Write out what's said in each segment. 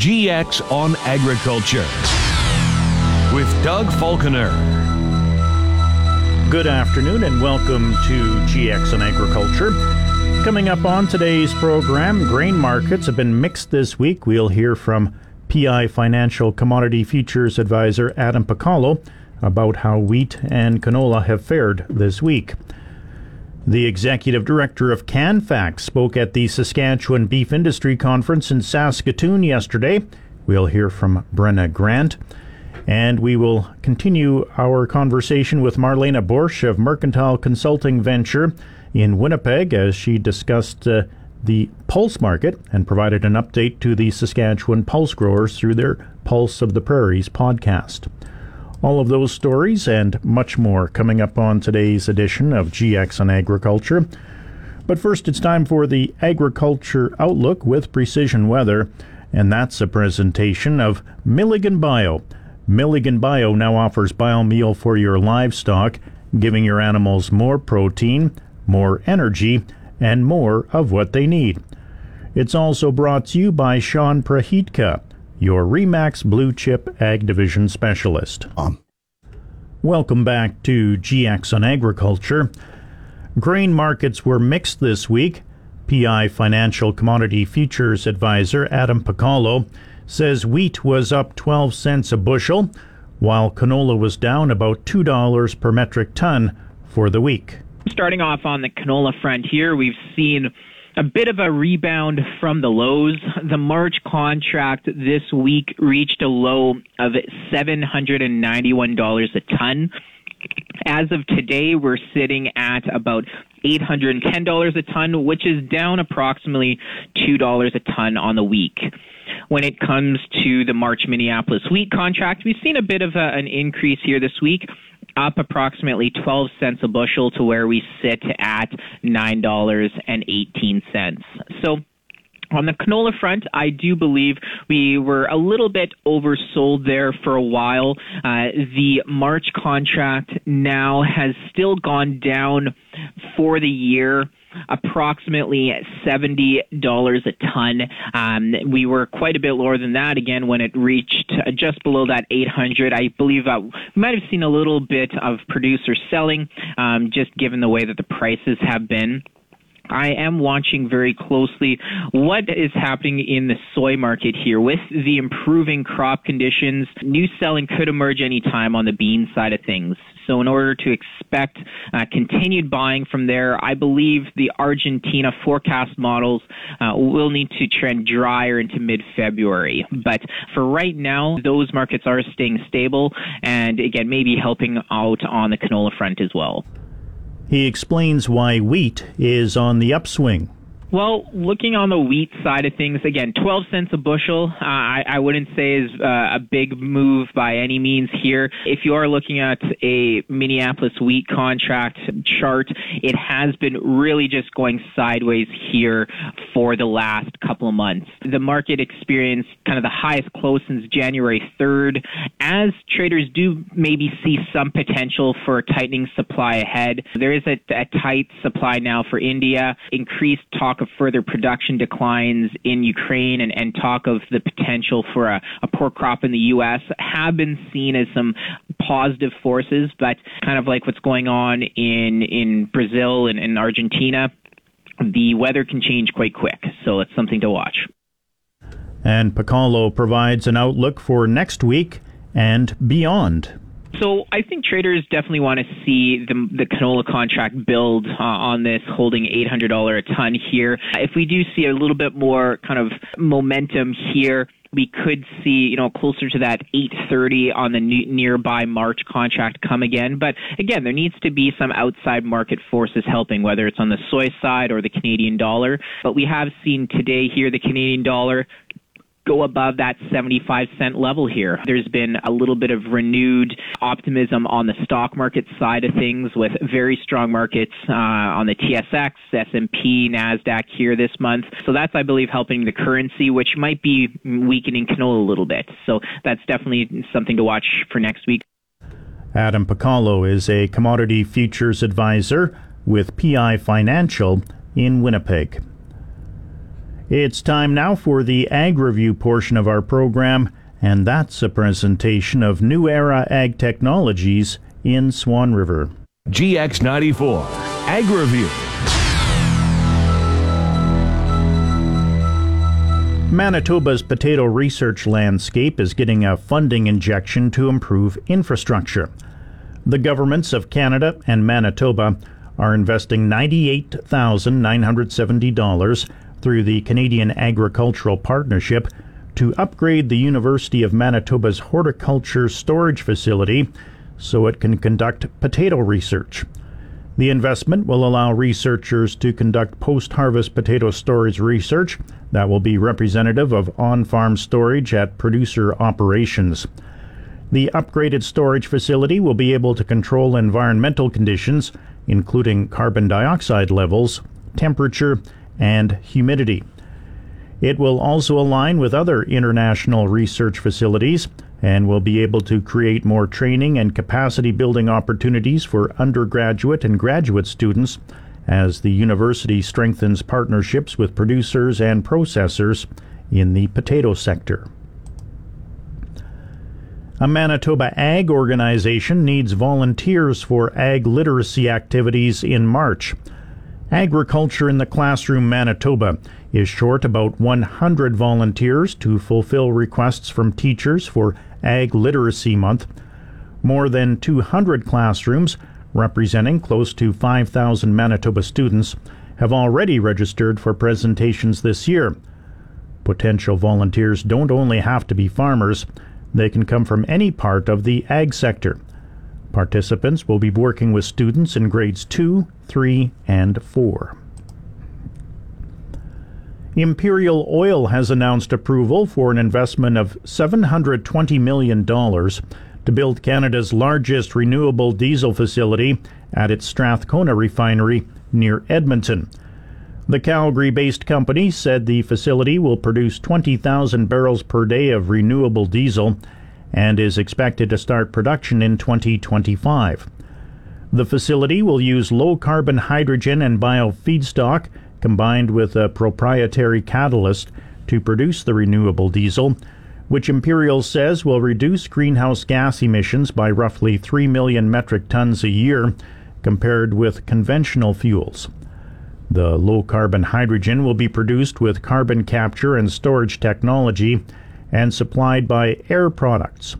GX on Agriculture with Doug Falconer. Good afternoon and welcome to GX on Agriculture. Coming up on today's program, grain markets have been mixed this week. We'll hear from PI Financial Commodity Futures Advisor Adam Pacallo about how wheat and canola have fared this week. The executive director of Canfax spoke at the Saskatchewan Beef Industry Conference in Saskatoon yesterday. We'll hear from Brenna Grant. And we will continue our conversation with Marlene Boersch of Mercantile Consulting Venture in Winnipeg as she discussed uh, the pulse market and provided an update to the Saskatchewan pulse growers through their Pulse of the Prairies podcast. All of those stories and much more coming up on today's edition of GX on Agriculture. But first, it's time for the Agriculture Outlook with Precision Weather, and that's a presentation of Milligan Bio. Milligan Bio now offers biomeal for your livestock, giving your animals more protein, more energy, and more of what they need. It's also brought to you by Sean Prahitka your REMAX Blue Chip Ag Division Specialist. Um. Welcome back to GX on Agriculture. Grain markets were mixed this week. PI Financial Commodity Futures Advisor Adam Pacallo says wheat was up 12 cents a bushel, while canola was down about $2 per metric ton for the week. Starting off on the canola front here, we've seen a bit of a rebound from the lows. The March contract this week reached a low of $791 a ton. As of today, we're sitting at about $810 a ton, which is down approximately $2 a ton on the week. When it comes to the March Minneapolis wheat contract, we've seen a bit of a, an increase here this week up approximately 12 cents a bushel to where we sit at $9.18. So on the canola front, I do believe we were a little bit oversold there for a while. Uh, the March contract now has still gone down for the year approximately $70 a ton. Um, we were quite a bit lower than that again when it reached just below that 800. I believe uh, we might have seen a little bit of producer selling um, just given the way that the prices have been. I am watching very closely what is happening in the soy market here with the improving crop conditions. New selling could emerge anytime on the bean side of things. So, in order to expect uh, continued buying from there, I believe the Argentina forecast models uh, will need to trend drier into mid February. But for right now, those markets are staying stable and again, maybe helping out on the canola front as well. He explains why wheat is on the upswing. Well, looking on the wheat side of things, again, 12 cents a bushel, uh, I, I, wouldn't say is uh, a big move by any means here. If you are looking at a Minneapolis wheat contract chart, it has been really just going sideways here for the last couple of months. The market experienced kind of the highest close since January 3rd. As traders do maybe see some potential for tightening supply ahead, there is a, a tight supply now for India, increased talk of further production declines in Ukraine and, and talk of the potential for a, a poor crop in the U.S. have been seen as some positive forces, but kind of like what's going on in, in Brazil and, Argentina, the weather can change quite quick. So it's something to watch. And Pacallo provides an outlook for next week and beyond. So I think traders definitely want to see the, the canola contract build uh, on this, holding $800 a ton here. If we do see a little bit more kind of momentum here, we could see, you know, closer to that 830 on the nearby March contract come again. But again, there needs to be some outside market forces helping, whether it's on the soy side or the Canadian dollar. But we have seen today here the Canadian dollar go above that 75 cent level here. There's been a little bit of renewed optimism on the stock market side of things with very strong markets uh, on the TSX, S&P, Nasdaq here this month. So that's I believe helping the currency which might be weakening canola a little bit. So that's definitely something to watch for next week. Adam Pacallo is a commodity futures advisor with PI Financial in Winnipeg. It's time now for the Ag Review portion of our program, and that's a presentation of New Era Ag Technologies in Swan River. GX94 Ag Review. Manitoba's potato research landscape is getting a funding injection to improve infrastructure. The governments of Canada and Manitoba are investing $98,970 through the Canadian Agricultural Partnership to upgrade the University of Manitoba's horticulture storage facility so it can conduct potato research. The investment will allow researchers to conduct post harvest potato storage research that will be representative of on farm storage at producer operations. The upgraded storage facility will be able to control environmental conditions, including carbon dioxide levels, temperature, and humidity. It will also align with other international research facilities and will be able to create more training and capacity building opportunities for undergraduate and graduate students as the university strengthens partnerships with producers and processors in the potato sector. A Manitoba ag organization needs volunteers for ag literacy activities in March. Agriculture in the Classroom Manitoba is short about 100 volunteers to fulfill requests from teachers for Ag Literacy Month. More than 200 classrooms, representing close to 5,000 Manitoba students, have already registered for presentations this year. Potential volunteers don't only have to be farmers, they can come from any part of the ag sector. Participants will be working with students in grades 2, 3, and 4. Imperial Oil has announced approval for an investment of $720 million to build Canada's largest renewable diesel facility at its Strathcona refinery near Edmonton. The Calgary based company said the facility will produce 20,000 barrels per day of renewable diesel and is expected to start production in 2025. The facility will use low carbon hydrogen and biofeedstock combined with a proprietary catalyst to produce the renewable diesel, which Imperial says will reduce greenhouse gas emissions by roughly 3 million metric tons a year compared with conventional fuels. The low carbon hydrogen will be produced with carbon capture and storage technology and supplied by Air Products.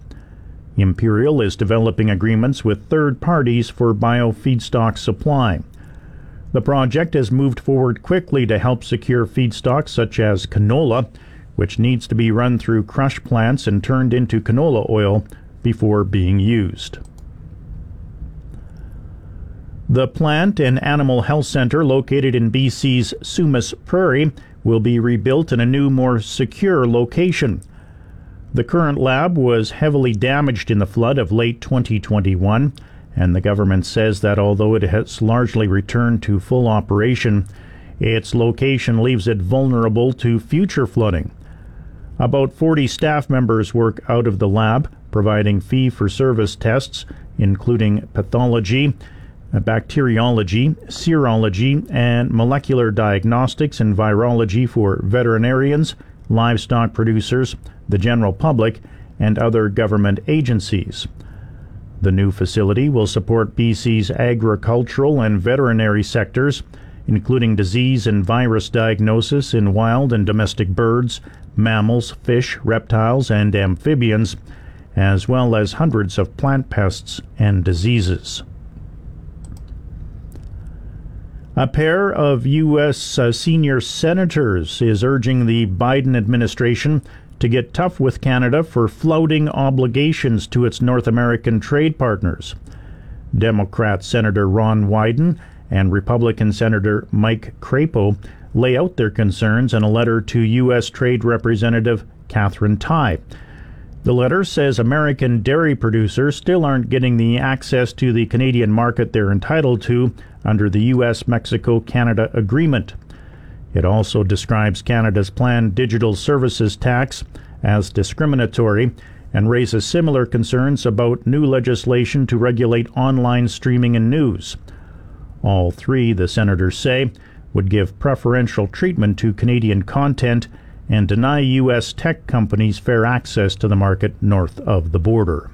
Imperial is developing agreements with third parties for biofeedstock supply. The project has moved forward quickly to help secure feedstocks such as canola, which needs to be run through crush plants and turned into canola oil before being used. The Plant and Animal Health Center, located in BC's Sumas Prairie, will be rebuilt in a new, more secure location. The current lab was heavily damaged in the flood of late 2021 and the government says that although it has largely returned to full operation, its location leaves it vulnerable to future flooding. About 40 staff members work out of the lab, providing fee for service tests, including pathology, bacteriology, serology, and molecular diagnostics and virology for veterinarians, livestock producers, the general public, and other government agencies. The new facility will support BC's agricultural and veterinary sectors, including disease and virus diagnosis in wild and domestic birds, mammals, fish, reptiles, and amphibians, as well as hundreds of plant pests and diseases. A pair of U.S. Uh, senior senators is urging the Biden administration to get tough with Canada for flouting obligations to its North American trade partners. Democrat Senator Ron Wyden and Republican Senator Mike Crapo lay out their concerns in a letter to U.S. Trade Representative Katherine Tai. The letter says American dairy producers still aren't getting the access to the Canadian market they're entitled to under the U.S. Mexico Canada Agreement. It also describes Canada's planned digital services tax as discriminatory and raises similar concerns about new legislation to regulate online streaming and news. All three, the senators say, would give preferential treatment to Canadian content and deny U.S. tech companies fair access to the market north of the border.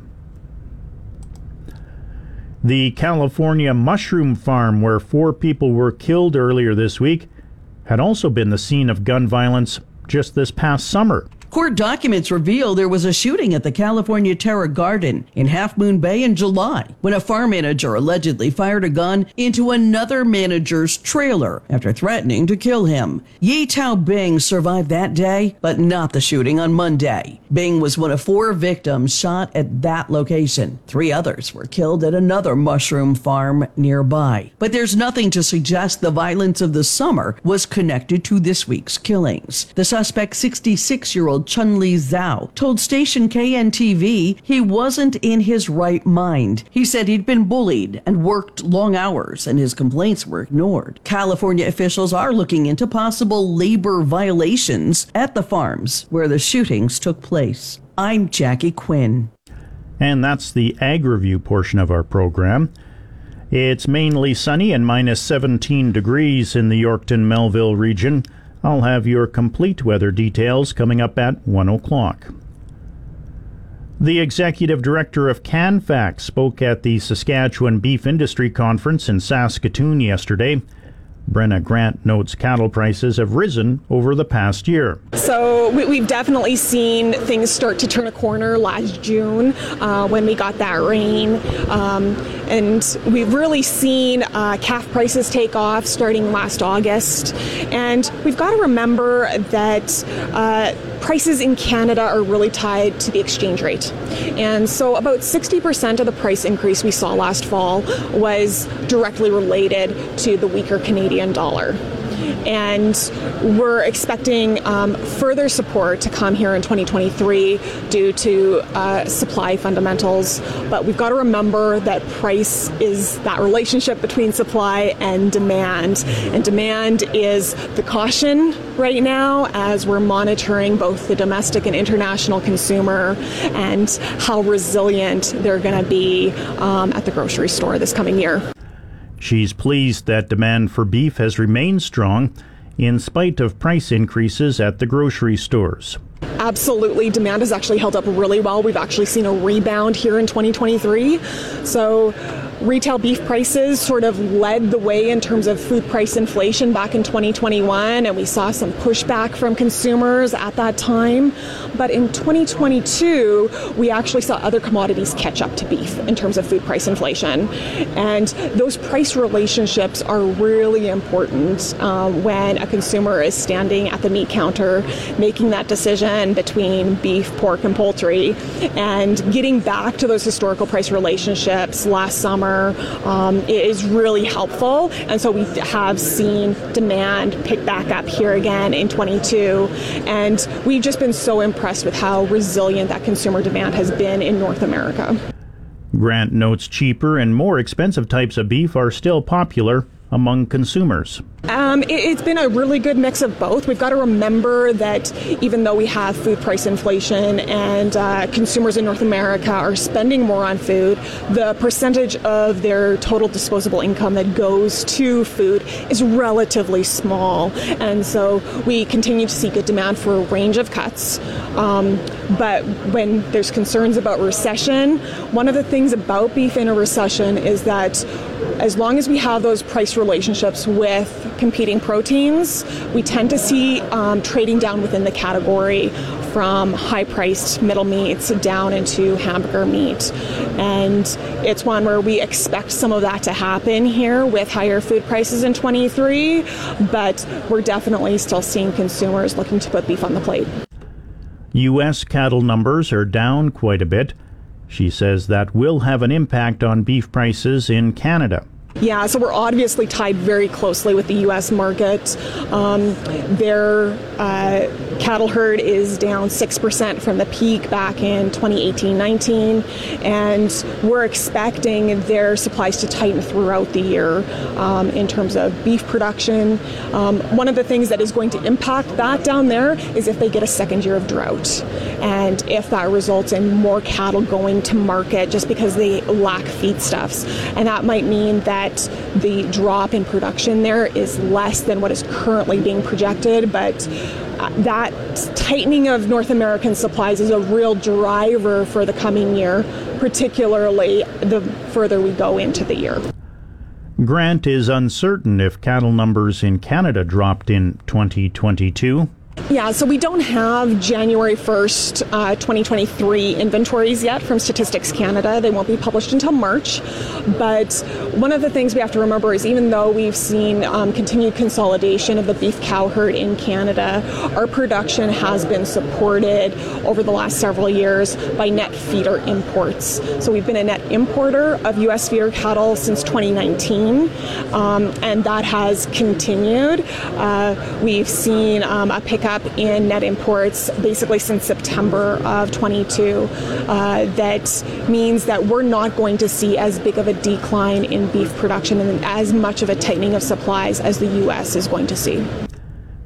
The California mushroom farm, where four people were killed earlier this week, had also been the scene of gun violence just this past summer. Court documents reveal there was a shooting at the California Terra Garden in Half Moon Bay in July when a farm manager allegedly fired a gun into another manager's trailer after threatening to kill him. Yi Tao Bing survived that day, but not the shooting on Monday. Bing was one of four victims shot at that location. Three others were killed at another mushroom farm nearby. But there's nothing to suggest the violence of the summer was connected to this week's killings. The suspect, 66 year old Chun Li Zhao, told station KNTV he wasn't in his right mind. He said he'd been bullied and worked long hours, and his complaints were ignored. California officials are looking into possible labor violations at the farms where the shootings took place. I'm Jackie Quinn. And that's the Ag Review portion of our program. It's mainly sunny and minus 17 degrees in the Yorkton Melville region. I'll have your complete weather details coming up at 1 o'clock. The executive director of Canfax spoke at the Saskatchewan Beef Industry Conference in Saskatoon yesterday. Brenna Grant notes cattle prices have risen over the past year. So we, have definitely seen things start to turn a corner last June uh, when we got that rain. Um, and we've really seen uh, calf prices take off starting last August. And we've got to remember that. Uh, prices in Canada are really tied to the exchange rate. And so about 60% of the price increase we saw last fall was directly related to the weaker Canadian dollar and we're expecting um, further support to come here in 2023 due to uh, supply fundamentals. But we've got to remember that price is that relationship between supply and demand, and demand is the caution right now as we're monitoring both the domestic and international consumer and how resilient they're going to be um, at the grocery store this coming year. She's pleased that demand for beef has remained strong in spite of price increases at the grocery stores. Absolutely. Demand has actually held up really well. We've actually seen a rebound here in 2023. So, retail beef prices sort of led the way in terms of food price inflation back in 2021, and we saw some pushback from consumers at that time. But in 2022, we actually saw other commodities catch up to beef in terms of food price inflation. And those price relationships are really important um, when a consumer is standing at the meat counter making that decision between beef, pork, and poultry. And getting back to those historical price relationships last summer summer um, is really helpful. And so we have seen demand pick back up here again in 22. And we've just been so impressed with how resilient that consumer demand has been in North America. Grant notes cheaper and more expensive types of beef are still popular among consumers. Um, it, has been a really good mix of both. We've got to remember that even though we have food price inflation and uh, consumers in North America are spending more on food, the percentage of their total disposable income that goes to food is relatively small. And so we continue to see good demand for a range of cuts. Um, but when there's concerns about recession, one of the things about beef in a recession is that as long as we have those price relationships with competing proteins, we tend to see um, trading down within the category from high priced middle meats down into hamburger meat. And it's one where we expect some of that to happen here with higher food prices in 23, but we're definitely still seeing consumers looking to put beef on the plate. U.S. cattle numbers are down quite a bit. She says that will have an impact on beef prices in Canada. Yeah, so we're obviously tied very closely with the U.S. market. Um, their uh, cattle herd is down 6% from the peak back in 2018 19, and we're expecting their supplies to tighten throughout the year um, in terms of beef production. Um, one of the things that is going to impact that down there is if they get a second year of drought, and if that results in more cattle going to market just because they lack feedstuffs. And that might mean that that the drop in production there is less than what is currently being projected, but uh, that tightening of North American supplies is a real driver for the coming year, particularly the further we go into the year. Grant is uncertain if cattle numbers in Canada dropped in 2022. Yeah, so we don't have January 1st, uh, 2023 inventories yet from Statistics Canada. They won't be published until March. But one of the things we have to remember is even though we've seen um, continued consolidation of the beef cow herd in Canada, our production has been supported over the last several years by net feeder imports. So we've been a net importer of U.S. feeder cattle since 2019, um, and that has continued. Uh, we've seen um, a pickup up in net imports basically since September of 22. Uh, that means that we're not going to see as big of a decline in beef production and as much of a tightening of supplies as the U.S. is going to see.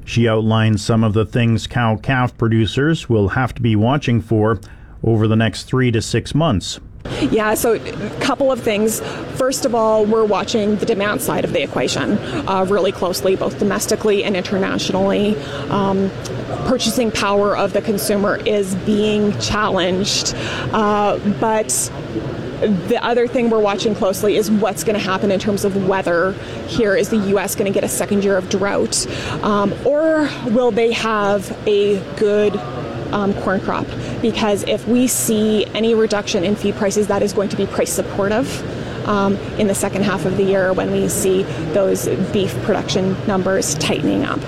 She outlined some of the things cow calf producers will have to be watching for over the next three to six months. Yeah, so a couple of things. First of all, we're watching the demand side of the equation uh, really closely, both domestically and internationally. Um, purchasing power of the consumer is being challenged, uh, but the other thing we're watching closely is what's going to happen in terms of weather here. Is the U.S. going to get a second year of drought? Um, or will they have a good um, corn crop because if we see any reduction in feed prices, that is going to be price supportive. Um, in the second half of the year, when we see those beef production numbers tightening up.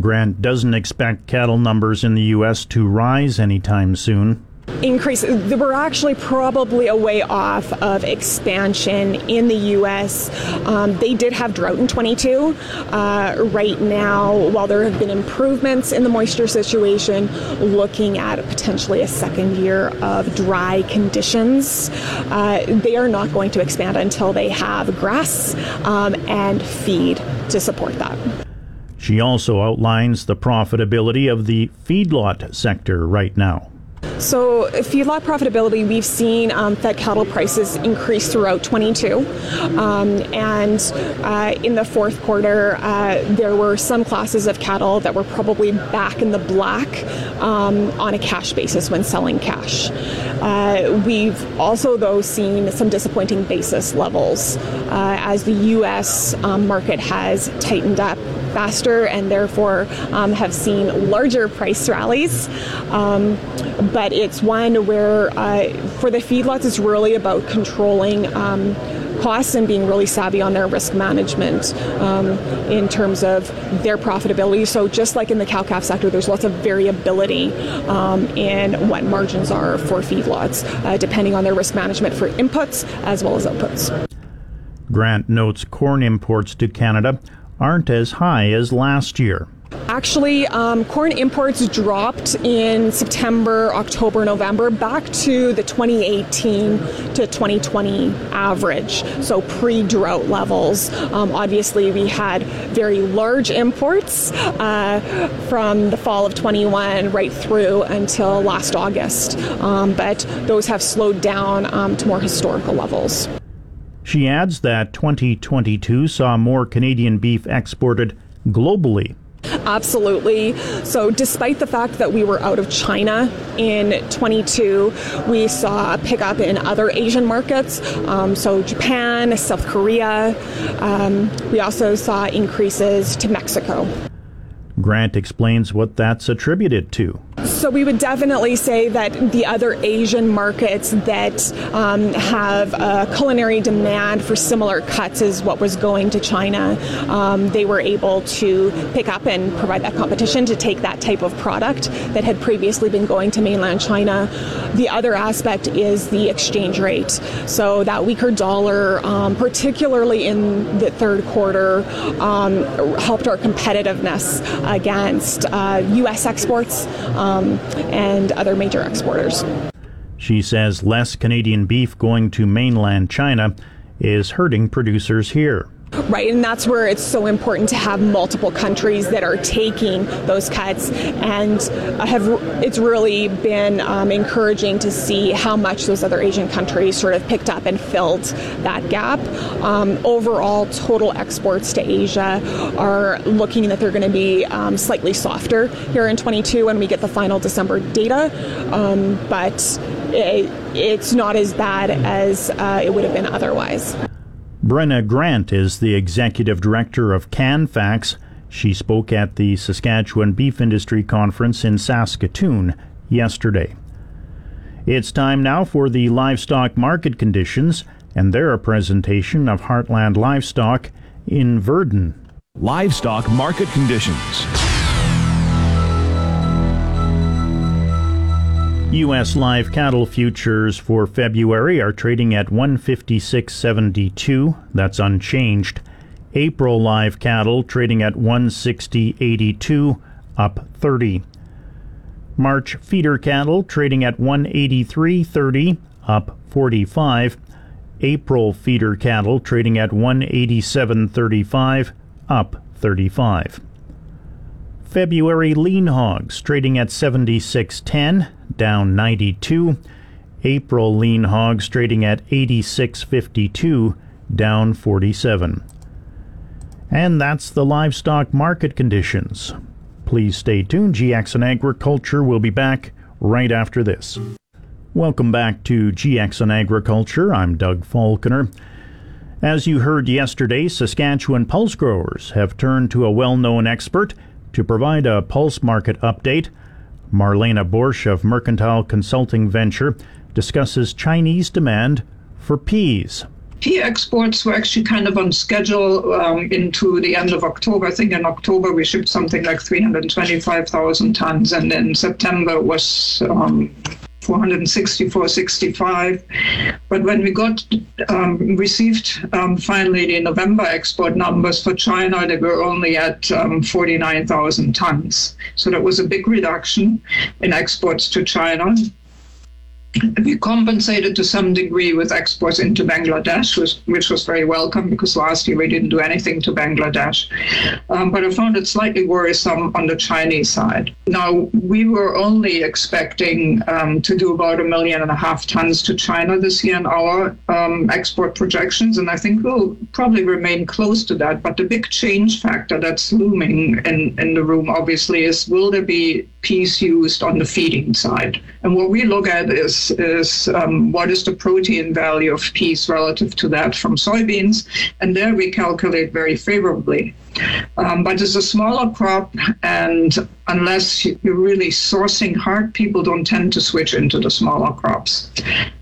Grant doesn't expect cattle numbers in the U.S. to rise anytime soon increase. We're actually probably a way off of expansion in the U.S. Um, they did have drought in 22. Uh, right now, while there have been improvements in the moisture situation, looking at potentially a second year of dry conditions, uh, they are not going to expand until they have grass um, and feed to support that. She also outlines the profitability of the feedlot sector right now. So, feedlot profitability, we've seen um, fed cattle prices increase throughout 22. Um, and uh, in the fourth quarter, uh, there were some classes of cattle that were probably back in the black um, on a cash basis when selling cash. Uh, we've also, though, seen some disappointing basis levels uh, as the U.S. Um, market has tightened up faster and therefore um, have seen larger price rallies. Um, but it's one where uh, for the feedlots, it's really about controlling um, costs and being really savvy on their risk management um, in terms of their profitability. So, just like in the cow calf sector, there's lots of variability um, in what margins are for feedlots, uh, depending on their risk management for inputs as well as outputs. Grant notes corn imports to Canada aren't as high as last year. Actually, um, corn imports dropped in September, October, November back to the 2018 to 2020 average, so pre drought levels. Um, obviously, we had very large imports uh, from the fall of 21 right through until last August, um, but those have slowed down um, to more historical levels. She adds that 2022 saw more Canadian beef exported globally. Absolutely. So, despite the fact that we were out of China in 22, we saw a pickup in other Asian markets. Um, so, Japan, South Korea. Um, we also saw increases to Mexico. Grant explains what that's attributed to. So we would definitely say that the other Asian markets that um, have a culinary demand for similar cuts as what was going to China, um, they were able to pick up and provide that competition to take that type of product that had previously been going to mainland China. The other aspect is the exchange rate. So that weaker dollar, um, particularly in the third quarter, um, helped our competitiveness against uh, U.S. exports um, and other major exporters. She says less Canadian beef going to mainland China is hurting producers here. Right, and that's where it's so important to have multiple countries that are taking those cuts, and have it's really been um, encouraging to see how much those other Asian countries sort of picked up and filled that gap. Um, overall, total exports to Asia are looking that they're going to be um, slightly softer here in 22 when we get the final December data, um, but it, it's not as bad as uh, it would have been otherwise. Brenna Grant is the executive director of CanFax. She spoke at the Saskatchewan Beef Industry Conference in Saskatoon yesterday. It's time now for the livestock market conditions, and they're presentation of Heartland Livestock in Virden. Livestock market conditions. U.S. live cattle futures for February are trading at 156.72. That's unchanged. April live cattle trading at 160.82, up 30. March feeder cattle trading at 183.30, up 45. April feeder cattle trading at 187.35, up 35. February lean hogs trading at 76.10, down 92. April lean hogs trading at 86.52, down 47. And that's the livestock market conditions. Please stay tuned. GX and Agriculture will be back right after this. Welcome back to GX and Agriculture. I'm Doug Falconer. As you heard yesterday, Saskatchewan pulse growers have turned to a well known expert to provide a pulse market update, Marlene Boersch of Mercantile Consulting Venture discusses Chinese demand for peas. Pea exports were actually kind of on schedule um, into the end of October. I think in October we shipped something like 325,000 tons, and in September was um, 464, 65. But when we got um, received um, finally the November export numbers for China, they were only at um, 49,000 tons. So that was a big reduction in exports to China we compensated to some degree with exports into Bangladesh, which, which, was very welcome because last year we didn't do anything to Bangladesh. Um, but I found it slightly worrisome on the Chinese side. Now, we were only expecting um, to do about a million and a half tons to China this year in our um, export projections, and I think we'll probably remain close to that. But the big change factor that's looming in, in the room, obviously, is will there be peas used on the feeding side? And what we look at is is um, what is the protein value of peas relative to that from soybeans, and there we calculate very favorably. Um, but it's a smaller crop, and unless you're really sourcing hard, people don't tend to switch into the smaller crops.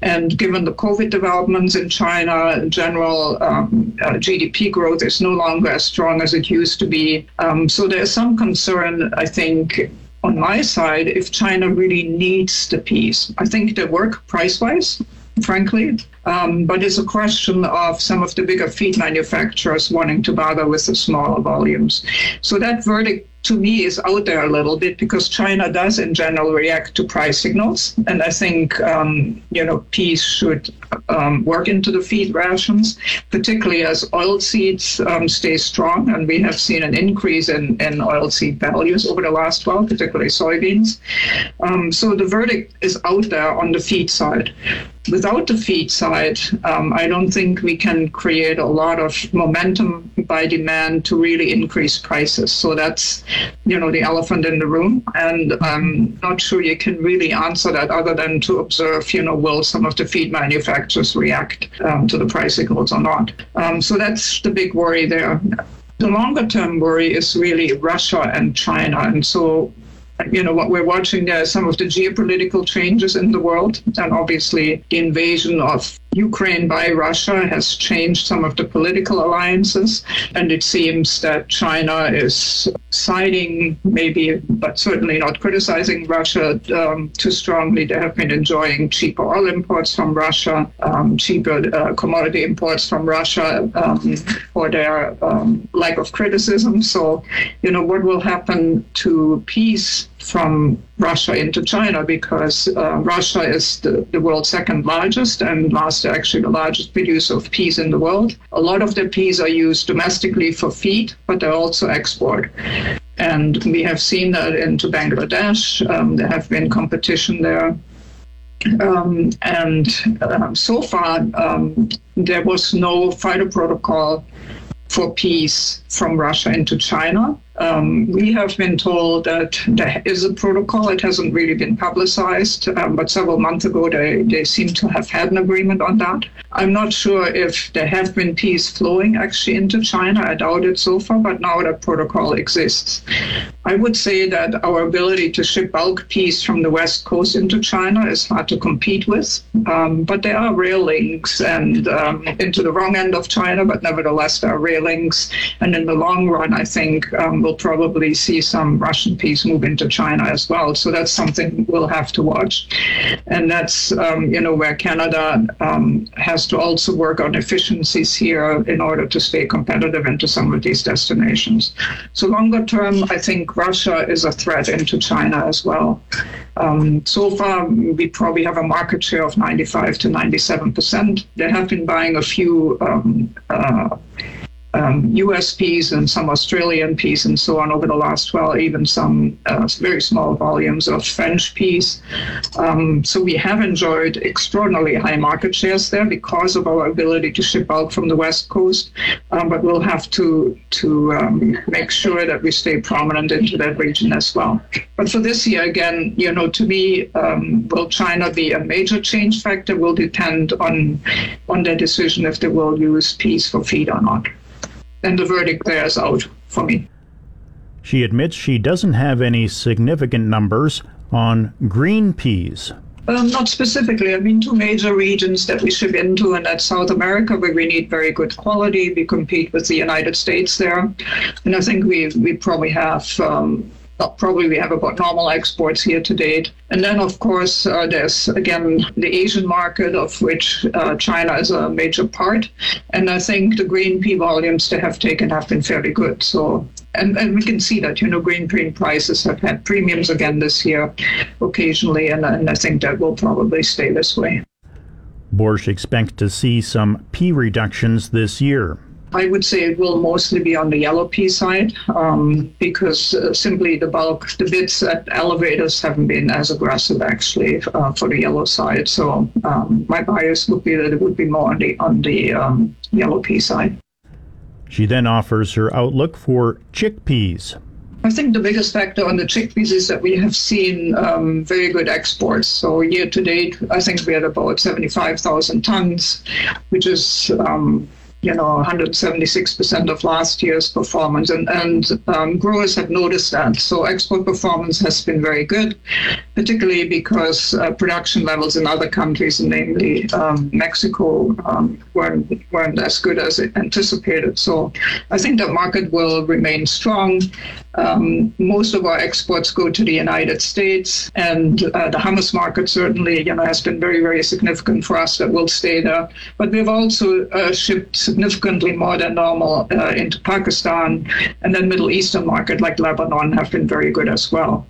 And given the COVID developments in China, general um, uh, GDP growth is no longer as strong as it used to be. Um, so there's some concern, I think, on my side if China really needs the peas. I think they work price wise, frankly. Um, but it's a question of some of the bigger feed manufacturers wanting to bother with the smaller volumes. So that verdict to me is out there a little bit because China does in general react to price signals, and I think um, you know peas should um, work into the feed rations, particularly as oilseeds um, stay strong, and we have seen an increase in, in oilseed values over the last while, particularly soybeans. Um, so the verdict is out there on the feed side. Without the feed side, um, I don't think we can create a lot of momentum by demand to really increase prices. So that's you know, the elephant in the room. And I'm not sure you can really answer that other than to observe, you know, will some of the feed manufacturers react um, to the price signals or not? Um, so that's the big worry there. The longer term worry is really Russia and China. And so you know what we're watching there some of the geopolitical changes in the world and obviously the invasion of Ukraine by Russia has changed some of the political alliances, and it seems that China is siding, maybe, but certainly not criticizing Russia um, too strongly. They have been enjoying cheaper oil imports from Russia, um, cheaper uh, commodity imports from Russia um, for their um, lack of criticism. So, you know, what will happen to peace from Russia into China because uh, Russia is the, the world's second largest and last actually the largest producer of peas in the world. A lot of the peas are used domestically for feed, but they're also export. And we have seen that into Bangladesh. Um, there have been competition there. Um, and um, so far, um, there was no phytoprotocol for peas from Russia into China. Um, we have been told that there is a protocol. It hasn't really been publicized, um, but several months ago they, they seem to have had an agreement on that. I'm not sure if there have been peas flowing actually into China. I doubt it so far, but now that protocol exists. I would say that our ability to ship bulk peas from the West Coast into China is hard to compete with, um, but there are rail links and um, into the wrong end of China, but nevertheless there are rail links. And in the long run, I think um, we'll probably see some Russian peas move into China as well. So that's something we'll have to watch. And that's, um, you know, where Canada um, to also work on efficiencies here in order to stay competitive into some of these destinations. So longer term, I think Russia is a threat into China as well. Um, so far, we probably have a market share of 95 to 97 percent. They have been buying a few um, uh, um, US peas and some Australian peas and so on over the last 12, even some uh, very small volumes of French peas. Um, so we have enjoyed extraordinarily high market shares there because of our ability to ship out from the West Coast. Um, but we'll have to, to um, make sure that we stay prominent into that region as well. But for this year, again, you know, to me, um, will China be a major change factor will depend on, on their decision if they will use peas for feed or not and the verdict there is out for me. She admits she doesn't have any significant numbers on green peas. Um, not specifically. I mean, two major regions that we ship into, and that's South America, where we need very good quality. We compete with the United States there, and I think we we probably have um, probably we have about normal exports here to date. And then, of course, uh, there's again the Asian market, of which uh, China is a major part. And I think the green pea volumes they have taken have been fairly good. So, and, and we can see that, you know, green pea prices have had premiums again this year occasionally. And, and I think that will probably stay this way. Boersch expects to see some pea reductions this year. I would say it will mostly be on the yellow pea side um, because uh, simply the bulk, the bids at elevators haven't been as aggressive actually uh, for the yellow side. So um, my bias would be that it would be more on the on the um, yellow pea side. She then offers her outlook for chickpeas. I think the biggest factor on the chickpeas is that we have seen um, very good exports. So year to date, I think we had about 75,000 tons, which is um, you know 176% of last year's performance. And and um, growers have noticed that. So export performance has been very good particularly because uh, production levels in other countries namely um, Mexico um, weren't weren't as good as anticipated. So I think that market will remain strong um, most of our exports go to the United States, and uh, the hummus market certainly, you know, has been very, very significant for us. That will stay there. But we've also uh, shipped significantly more than normal uh, into Pakistan, and then Middle Eastern market like Lebanon have been very good as well.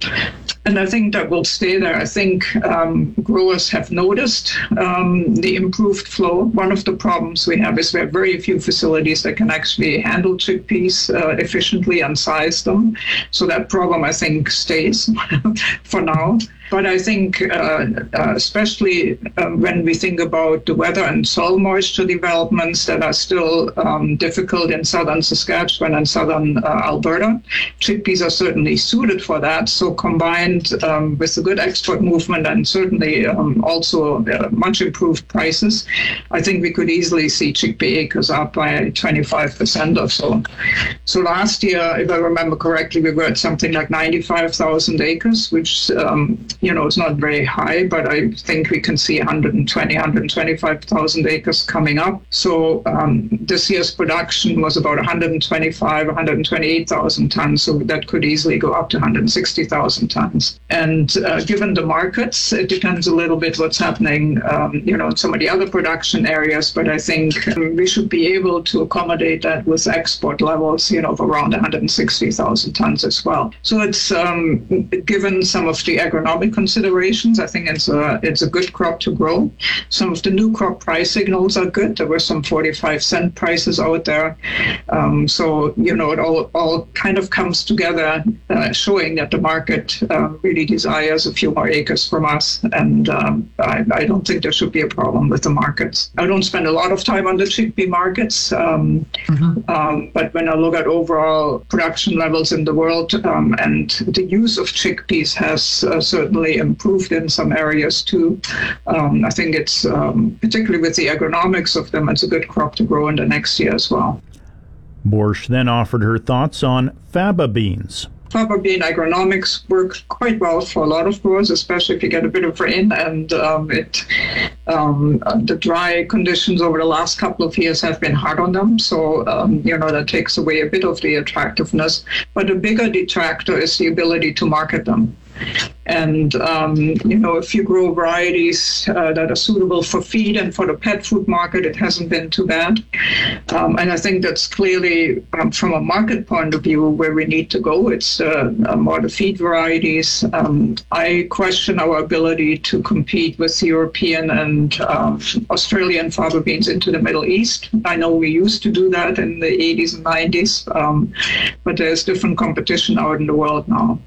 And I think that will stay there. I think um, growers have noticed um, the improved flow. One of the problems we have is we have very few facilities that can actually handle chickpeas uh, efficiently and size them. So that problem, I think, stays for now. But I think, uh, uh, especially um, when we think about the weather and soil moisture developments that are still um, difficult in southern Saskatchewan and southern uh, Alberta, chickpeas are certainly suited for that. So combined um, with the good export movement and certainly um, also uh, much improved prices, I think we could easily see chickpea acres up by 25% or so. So last year, if I remember correctly, we were at something like 95,000 acres, which um, you know, it's not very high, but I think we can see 120, 125,000 acres coming up. So um, this year's production was about 125, 128,000 tons. So that could easily go up to 160,000 tons. And uh, given the markets, it depends a little bit what's happening, um, you know, in some of the other production areas. But I think um, we should be able to accommodate that with export levels, you know, of around 160,000 tons as well. So it's um, given some of the agronomic considerations, I think it's a it's a good crop to grow. Some of the new crop price signals are good. There were some 45 cent prices out there, um, so you know it all all kind of comes together, uh, showing that the market uh, really desires a few more acres from us, and um, I, I, don't think there should be a problem with the markets. I don't spend a lot of time on the chickpea markets, um, mm-hmm. Um, but when I look at overall production levels in the world um, and the use of chickpeas has uh, certainly improved in some areas too. Um, I think it's um, particularly with the agronomics of them, it's a good crop to grow in the next year as well. Boersch then offered her thoughts on faba beans. Faba bean agronomics work quite well for a lot of growers, especially if you get a bit of rain. And um, it, um, the dry conditions over the last couple of years have been hard on them. So, um, you know, that takes away a bit of the attractiveness. But a bigger detractor is the ability to market them. And, um, you know, if you grow varieties uh, that are suitable for feed and for the pet food market, it hasn't been too bad. Um, and I think that's clearly, um, from a market point of view, where we need to go. It's uh, more the feed varieties. Um, I question our ability to compete with European and um, Australian faba beans into the Middle East. I know we used to do that in the 80s and 90s, um, but there's different competition out in the world now.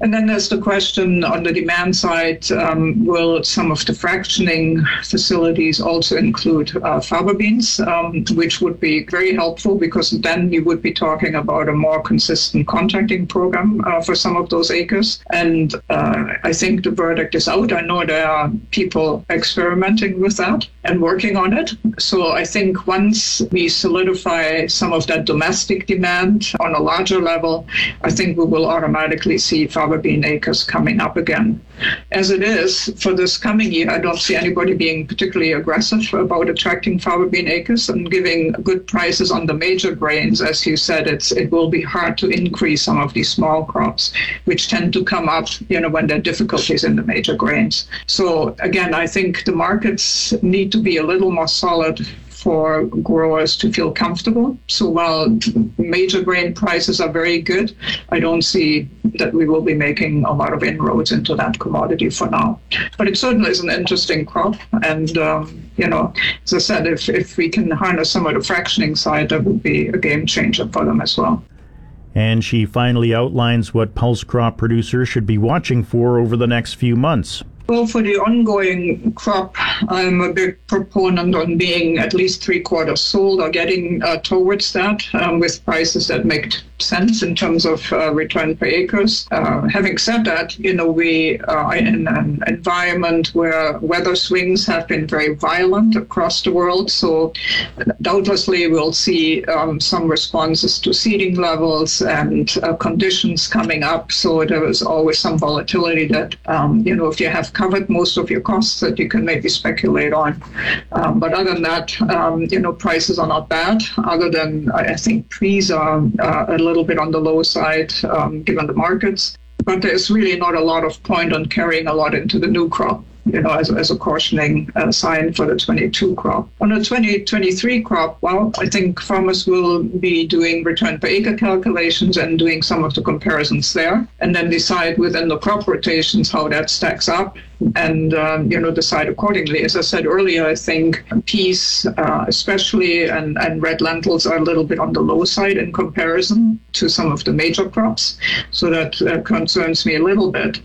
And then there's the question on the demand side, um, will some of the fractioning facilities also include uh, faba beans, um, which would be very helpful because then you would be talking about a more consistent contracting program uh, for some of those acres. And uh, I think the verdict is out. I know there are people experimenting with that and working on it. So I think once we solidify some of that domestic demand on a larger level, I think we will automatically see faba bean acres coming up again. As it is for this coming year, I don't see anybody being particularly aggressive about attracting faba bean acres and giving good prices on the major grains. As you said, it's it will be hard to increase some of these small crops, which tend to come up, you know, when there are difficulties in the major grains. So again, I think the markets need to be a little more solid for growers to feel comfortable. So while major grain prices are very good, I don't see that we will be making a lot of inroads into that commodity for now. But it certainly is an interesting crop. And, um, you know, as I said, if, if we can harness some of the fractioning side, that would be a game changer for them as well. And she finally outlines what pulse crop producers should be watching for over the next few months. Well, for the ongoing crop, I'm a big proponent on being at least three quarters sold or getting uh, towards that um, with prices that make sense in terms of uh, return per acres. Uh, having said that, you know, we are in an environment where weather swings have been very violent across the world. So doubtlessly we'll see um, some responses to seeding levels and uh, conditions coming up. So there is always some volatility that, um, you know, if you have covered most of your costs that you can maybe speculate on. Um, but other than that, um, you know, prices are not bad. Other than I think trees are uh, a little bit on the low side um, given the markets. But there's really not a lot of point on carrying a lot into the new crop you know, as, as a cautioning uh, sign for the 22 crop. On the 2023 crop, well, I think farmers will be doing return per acre calculations and doing some of the comparisons there, and then decide within the crop rotations how that stacks up and um, you know decide accordingly. As I said earlier, I think peas, uh, especially and, and red lentils, are a little bit on the low side in comparison to some of the major crops, so that uh, concerns me a little bit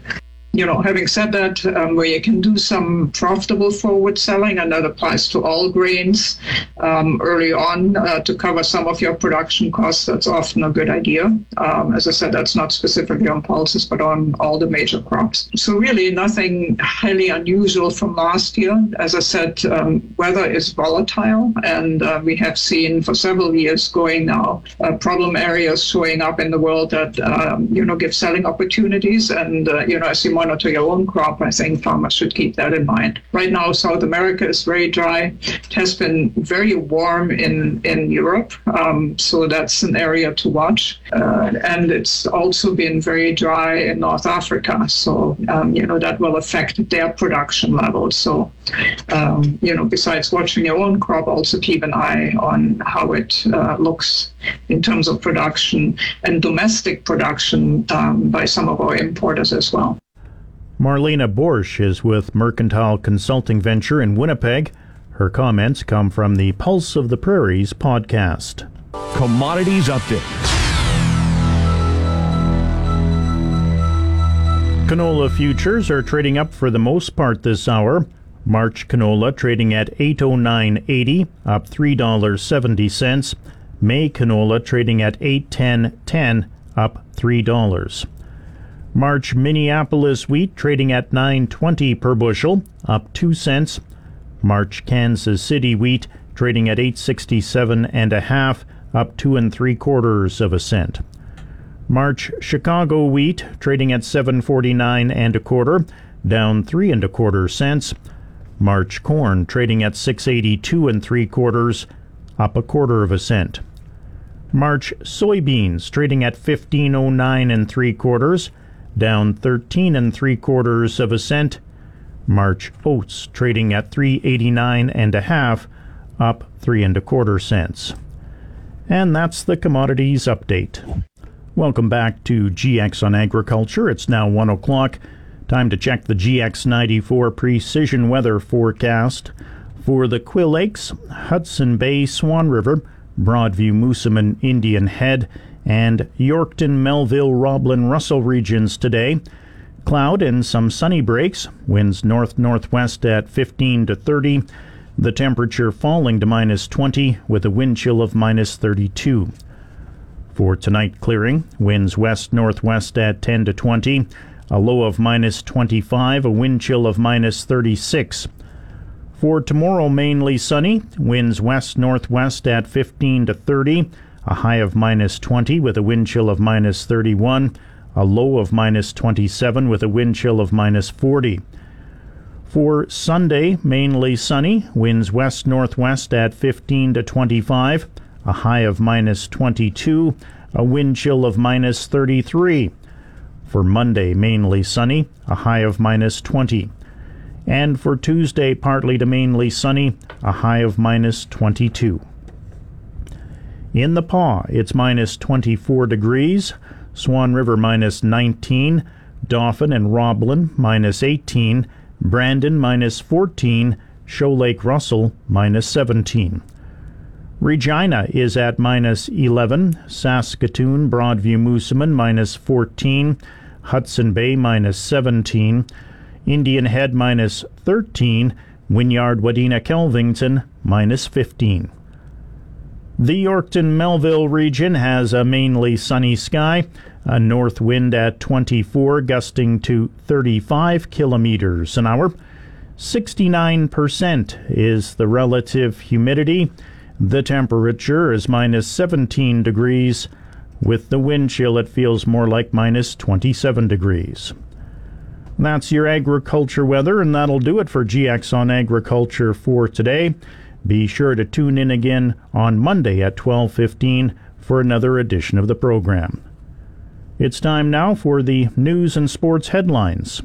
you know, having said that, um, where you can do some profitable forward selling, and that applies to all grains um, early on uh, to cover some of your production costs, that's often a good idea. Um, as I said, that's not specifically on pulses, but on all the major crops. So, really, nothing highly unusual from last year. As I said, um, weather is volatile, and uh, we have seen for several years going now uh, problem areas showing up in the world that, um, you know, give selling opportunities. And, uh, you know, as you monitor your own crop, I think farmers should keep that in mind. Right now, South America is very dry. It has been very warm in, in Europe, um, so that's an area to watch. Uh, and it's also been very dry in North Africa, so, um, you know, that will affect their production levels. So, um, you know, besides watching your own crop, also keep an eye on how it uh, looks in terms of production and domestic production um, by some of our importers as well. Marlene Boersch is with Mercantile Consulting Venture in Winnipeg. Her comments come from the Pulse of the Prairies podcast. Commodities Update. Canola futures are trading up for the most part this hour. March canola trading at 809.80, up $3.70. May canola trading at 810.10, up $3. March Minneapolis wheat trading at 920 per bushel, up 2 cents. March Kansas City wheat trading at 867 and a half, up two and three quarters of a cent. March Chicago wheat trading at 749 and a quarter, down three and a quarter cents. March corn trading at 682 and three quarters, up a quarter of a cent. March soybeans trading at 1509 and three quarters, down 13 and three quarters of a cent. March oats trading at 389 and a half, up three and a quarter cents. And that's the commodities update. Welcome back to GX on Agriculture. It's now 1 o'clock. Time to check the GX94 precision weather forecast for the Quill Lakes, Hudson Bay, Swan River, Broadview, Moosomin, Indian Head, and Yorkton, Melville, Roblin, Russell regions today. Cloud and some sunny breaks, winds north northwest at 15 to 30. The temperature falling to minus 20 with a wind chill of minus 32. For tonight, clearing, winds west northwest at 10 to 20, a low of minus 25, a wind chill of minus 36. For tomorrow, mainly sunny, winds west northwest at 15 to 30, a high of minus 20 with a wind chill of minus 31, a low of minus 27 with a wind chill of minus 40. For Sunday, mainly sunny, winds west northwest at 15 to 25, a high of minus 22, a wind chill of minus 33. For Monday, mainly sunny, a high of minus 20. And for Tuesday, partly to mainly sunny, a high of minus 22. In the Pas, it's minus 24 degrees, Swan River minus 19, Dauphin and Roblin minus 18, Brandon minus 14, Shoal Lake Russell minus 17. Regina is at minus 11, Saskatoon, Broadview, Moosomin minus 14, Hudson Bay minus 17, Indian Head minus 13, Wynyard, Wadena, Kelvington minus 15. The Yorkton Melville region has a mainly sunny sky, a north wind at 24, gusting to 35 kilometers an hour. 69% is the relative humidity. The temperature is minus 17 degrees. With the wind chill, it feels more like minus 27 degrees. That's your agriculture weather, and that'll do it for GX on Agriculture for today. Be sure to tune in again on Monday at 12:15 for another edition of the program. It's time now for the news and sports headlines.